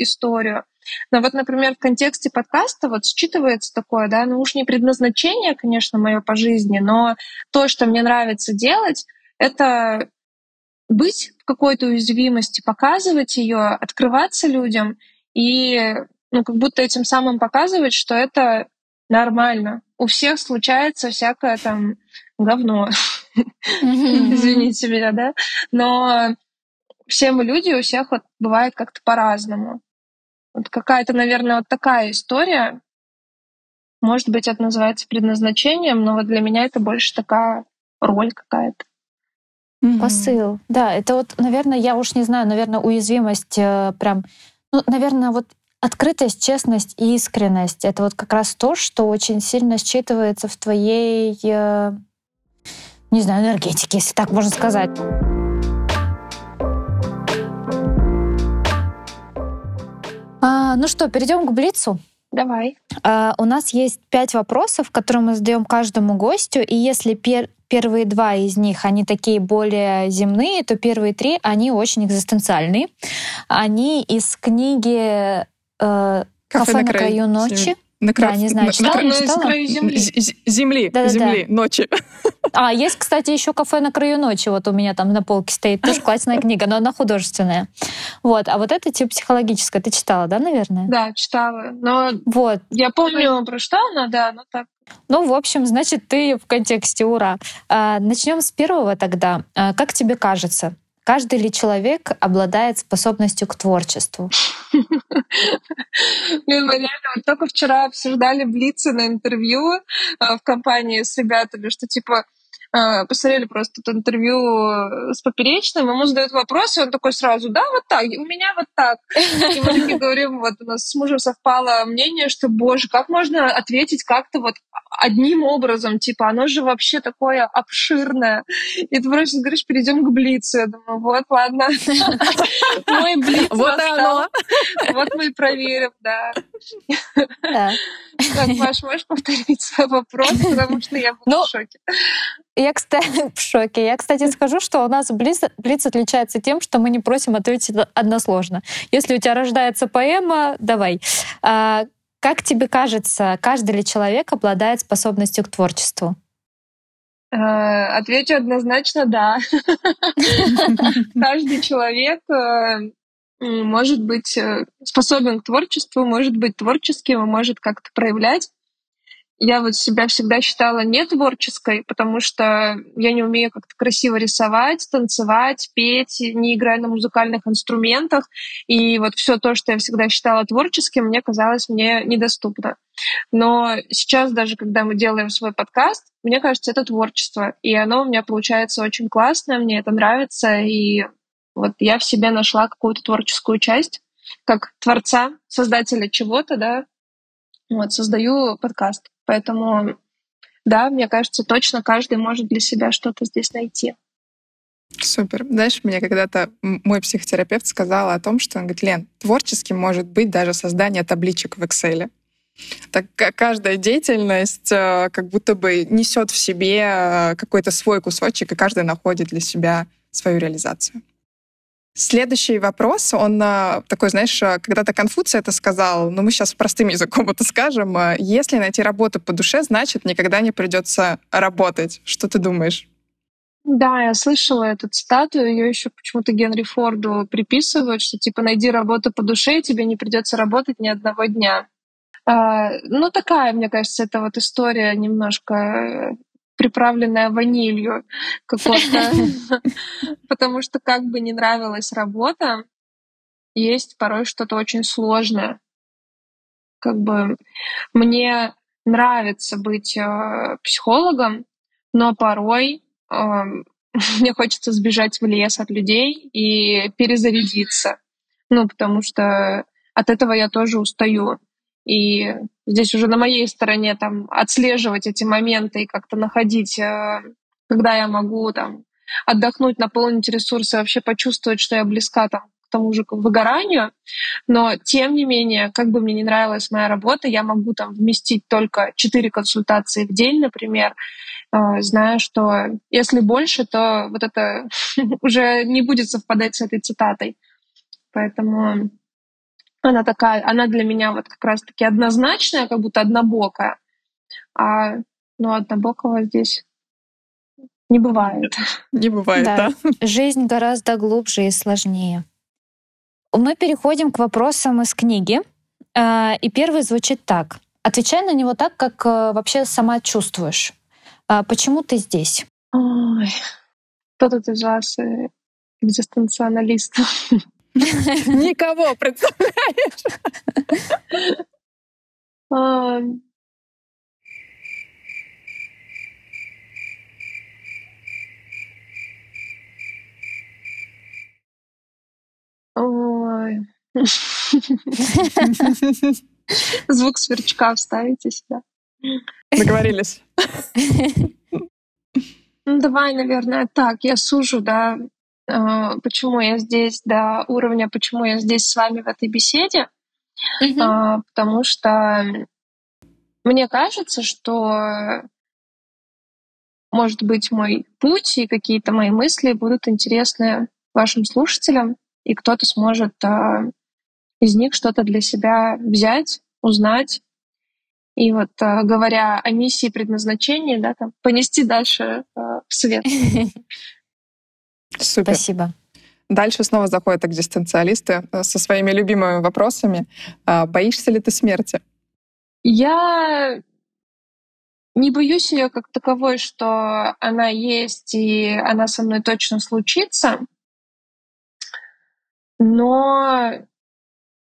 историю. Но вот, например, в контексте подкаста вот считывается такое, да, ну уж не предназначение, конечно, мое по жизни, но то, что мне нравится делать, это быть в какой-то уязвимости, показывать ее, открываться людям и ну, как будто этим самым показывать, что это нормально. У всех случается всякое там говно. Извините меня, да? Но все мы люди, у всех вот бывает как-то по-разному. Вот какая-то, наверное, вот такая история. Может быть, это называется предназначением, но вот для меня это больше такая роль какая-то. Mm-hmm. Посыл. Да, это вот, наверное, я уж не знаю, наверное, уязвимость э, прям, ну, наверное, вот открытость, честность и искренность. Это вот как раз то, что очень сильно считывается в твоей, э, не знаю, энергетике, если так можно сказать. А, ну что, перейдем к Блицу. Давай. А, у нас есть пять вопросов, которые мы задаем каждому гостю, и если пер первые два из них, они такие более земные, то первые три, они очень экзистенциальные. Они из книги э, «Кафе, Кафе на, краю ночи». На краю, да, не знаю, читала, на, не читала? краю земли. Земли, да, земли, да. ночи. А, есть, кстати, еще кафе на краю ночи. Вот у меня там на полке стоит. Тоже классная книга, но она художественная. Вот. А вот это типа психологическая. Ты читала, да, наверное? Да, читала. Но вот. я помню, про что она, да, но так. Ну, в общем, значит, ты в контексте ура. А, начнем с первого тогда. А, как тебе кажется, Каждый ли человек обладает способностью к творчеству? Блин, мы реально только вчера обсуждали Блицы на интервью а, в компании с ребятами, что типа посмотрели просто это интервью с Поперечным, ему задают вопрос, и он такой сразу, да, вот так, у меня вот так. И мы такие говорим, вот у нас с мужем совпало мнение, что, боже, как можно ответить как-то вот одним образом, типа, оно же вообще такое обширное. И ты просто говоришь, перейдем к Блицу. Я думаю, вот, ладно. Мой Блиц Вот оно. Вот мы и проверим, да. Так, Маш, можешь повторить свой вопрос, потому что я буду в ну, шоке. Я, кстати, в шоке. Я, кстати, скажу, что у нас Блиц, Блиц отличается тем, что мы не просим ответить односложно. Если у тебя рождается поэма, давай. А, как тебе кажется, каждый ли человек обладает способностью к творчеству? Э, отвечу однозначно да. Каждый человек э, может быть э, способен к творчеству, может быть творческим, может как-то проявлять я вот себя всегда считала не творческой, потому что я не умею как-то красиво рисовать, танцевать, петь, не играя на музыкальных инструментах. И вот все то, что я всегда считала творческим, мне казалось мне недоступно. Но сейчас даже, когда мы делаем свой подкаст, мне кажется, это творчество. И оно у меня получается очень классное, мне это нравится. И вот я в себе нашла какую-то творческую часть, как творца, создателя чего-то, да, вот, создаю подкаст. Поэтому, да, мне кажется, точно каждый может для себя что-то здесь найти. Супер. Знаешь, мне когда-то мой психотерапевт сказал о том, что он говорит, Лен, творческим может быть даже создание табличек в Excel. Так каждая деятельность э, как будто бы несет в себе э, какой-то свой кусочек, и каждый находит для себя свою реализацию. Следующий вопрос, он э, такой, знаешь, когда-то Конфуций это сказал, но мы сейчас простым языком это скажем. Если найти работу по душе, значит, никогда не придется работать. Что ты думаешь? Да, я слышала эту цитату, ее еще почему-то Генри Форду приписывают, что типа найди работу по душе, и тебе не придется работать ни одного дня. А, ну, такая, мне кажется, это вот история немножко приправленная ванилью какой-то. Потому что как бы не нравилась работа, есть порой что-то очень сложное. Как бы мне нравится быть э, психологом, но порой э, мне хочется сбежать в лес от людей и перезарядиться. Ну, потому что от этого я тоже устаю. И здесь уже на моей стороне там отслеживать эти моменты и как-то находить, э, когда я могу там отдохнуть, наполнить ресурсы, вообще почувствовать, что я близка там к тому же к выгоранию. Но тем не менее, как бы мне не нравилась моя работа, я могу там вместить только 4 консультации в день, например, э, зная, что если больше, то вот это уже не будет совпадать с этой цитатой. Поэтому она такая, она для меня вот как раз-таки однозначная, как будто однобокая. А ну, однобокого здесь не бывает. Не бывает, да. да. Жизнь гораздо глубже и сложнее. Мы переходим к вопросам из книги. А, и первый звучит так. Отвечай на него так, как э, вообще сама чувствуешь. А, почему ты здесь? Ой, кто тут из вас э, экзистенциалист? Никого, представляешь? Ой. Звук сверчка вставите сюда. Договорились. Ну, давай, наверное, так. Я сужу, да, почему я здесь, до уровня, почему я здесь с вами в этой беседе. Mm-hmm. Потому что мне кажется, что может быть мой путь и какие-то мои мысли будут интересны вашим слушателям, и кто-то сможет а, из них что-то для себя взять, узнать. И вот говоря о миссии предназначения, да, там, понести дальше в свет. Супер. Спасибо. Дальше снова заходят экзистенциалисты э, со своими любимыми вопросами. А, боишься ли ты смерти? Я не боюсь ее как таковой, что она есть и она со мной точно случится. Но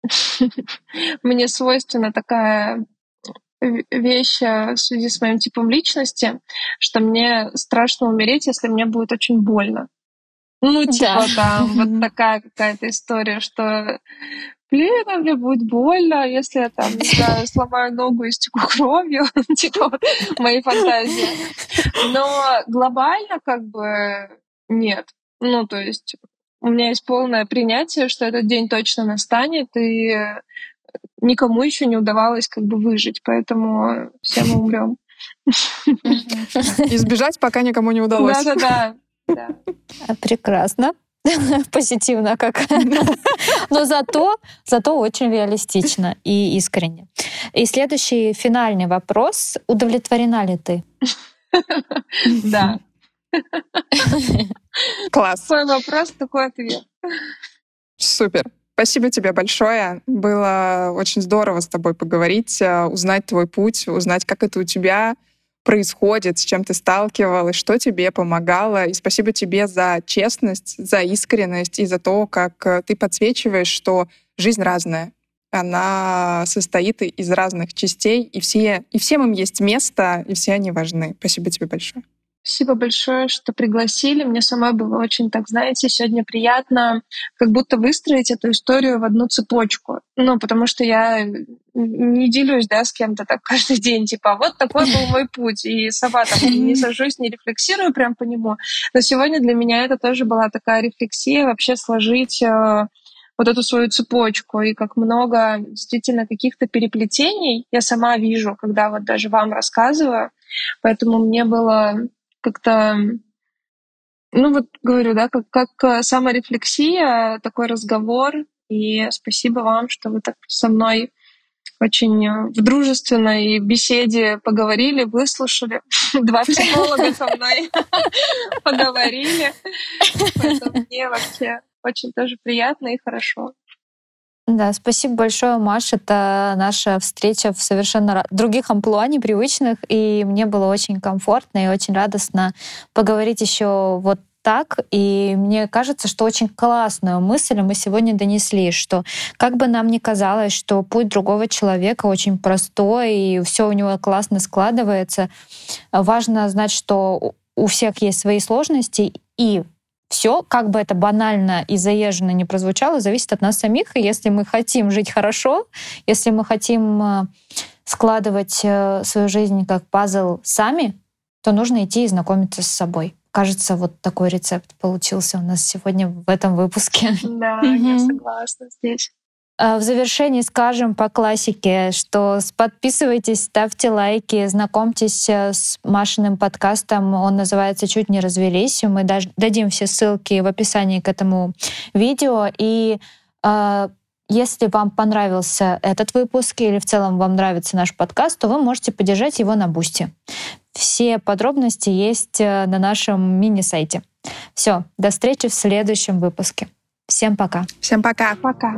мне свойственна такая вещь э, в связи с моим типом личности, что мне страшно умереть, если мне будет очень больно. Ну, типа да. там вот такая какая-то история, что блин, а мне будет больно, если я там, не знаю, сломаю ногу и стеку кровью, типа вот мои фантазии. Но глобально как бы нет. Ну, то есть у меня есть полное принятие, что этот день точно настанет, и никому еще не удавалось как бы выжить, поэтому все мы умрем. Избежать пока никому не удалось. Да-да-да. Прекрасно. Позитивно как. Но зато, зато очень реалистично и искренне. И следующий финальный вопрос. Удовлетворена ли ты? Да. Класс. Твой вопрос, такой ответ. Супер. Спасибо тебе большое. Было очень здорово с тобой поговорить, э, узнать твой путь, узнать, как это у тебя, происходит, с чем ты сталкивалась, что тебе помогало. И спасибо тебе за честность, за искренность и за то, как э, ты подсвечиваешь, что жизнь разная. Она состоит из разных частей, и все, и всем им есть место, и все они важны. Спасибо тебе большое. Спасибо большое, что пригласили. Мне самой было очень, так знаете, сегодня приятно как будто выстроить эту историю в одну цепочку. Ну, потому что я не делюсь, да, с кем-то так каждый день, типа, «А вот такой был мой путь, и сама там не сажусь, не рефлексирую прям по нему. Но сегодня для меня это тоже была такая рефлексия, вообще сложить э, вот эту свою цепочку, и как много действительно каких-то переплетений я сама вижу, когда вот даже вам рассказываю. Поэтому мне было как-то ну вот говорю, да, как, как саморефлексия, такой разговор. И спасибо вам, что вы так со мной очень в дружественной беседе поговорили, выслушали. Два психолога со мной поговорили. Поэтому мне вообще очень тоже приятно и хорошо. Да, спасибо большое, Маша. Это наша встреча в совершенно других амплуа, непривычных, и мне было очень комфортно и очень радостно поговорить еще вот так, и мне кажется, что очень классную мысль мы сегодня донесли, что как бы нам ни казалось, что путь другого человека очень простой, и все у него классно складывается, важно знать, что у всех есть свои сложности, и все, как бы это банально и заезженно не прозвучало, зависит от нас самих. И если мы хотим жить хорошо, если мы хотим э, складывать э, свою жизнь как пазл сами, то нужно идти и знакомиться с собой. Кажется, вот такой рецепт получился у нас сегодня в этом выпуске. Да, я согласна здесь. А, в завершении скажем по классике, что подписывайтесь, ставьте лайки, знакомьтесь э, с Машиным подкастом. Он называется «Чуть не развелись». Мы дадим все ссылки в описании к этому видео. И э, если вам понравился этот выпуск или в целом вам нравится наш подкаст, то вы можете поддержать его на Boosty. Все подробности есть э, на нашем мини-сайте. Все, до встречи в следующем выпуске. Всем пока. Всем пока. Пока.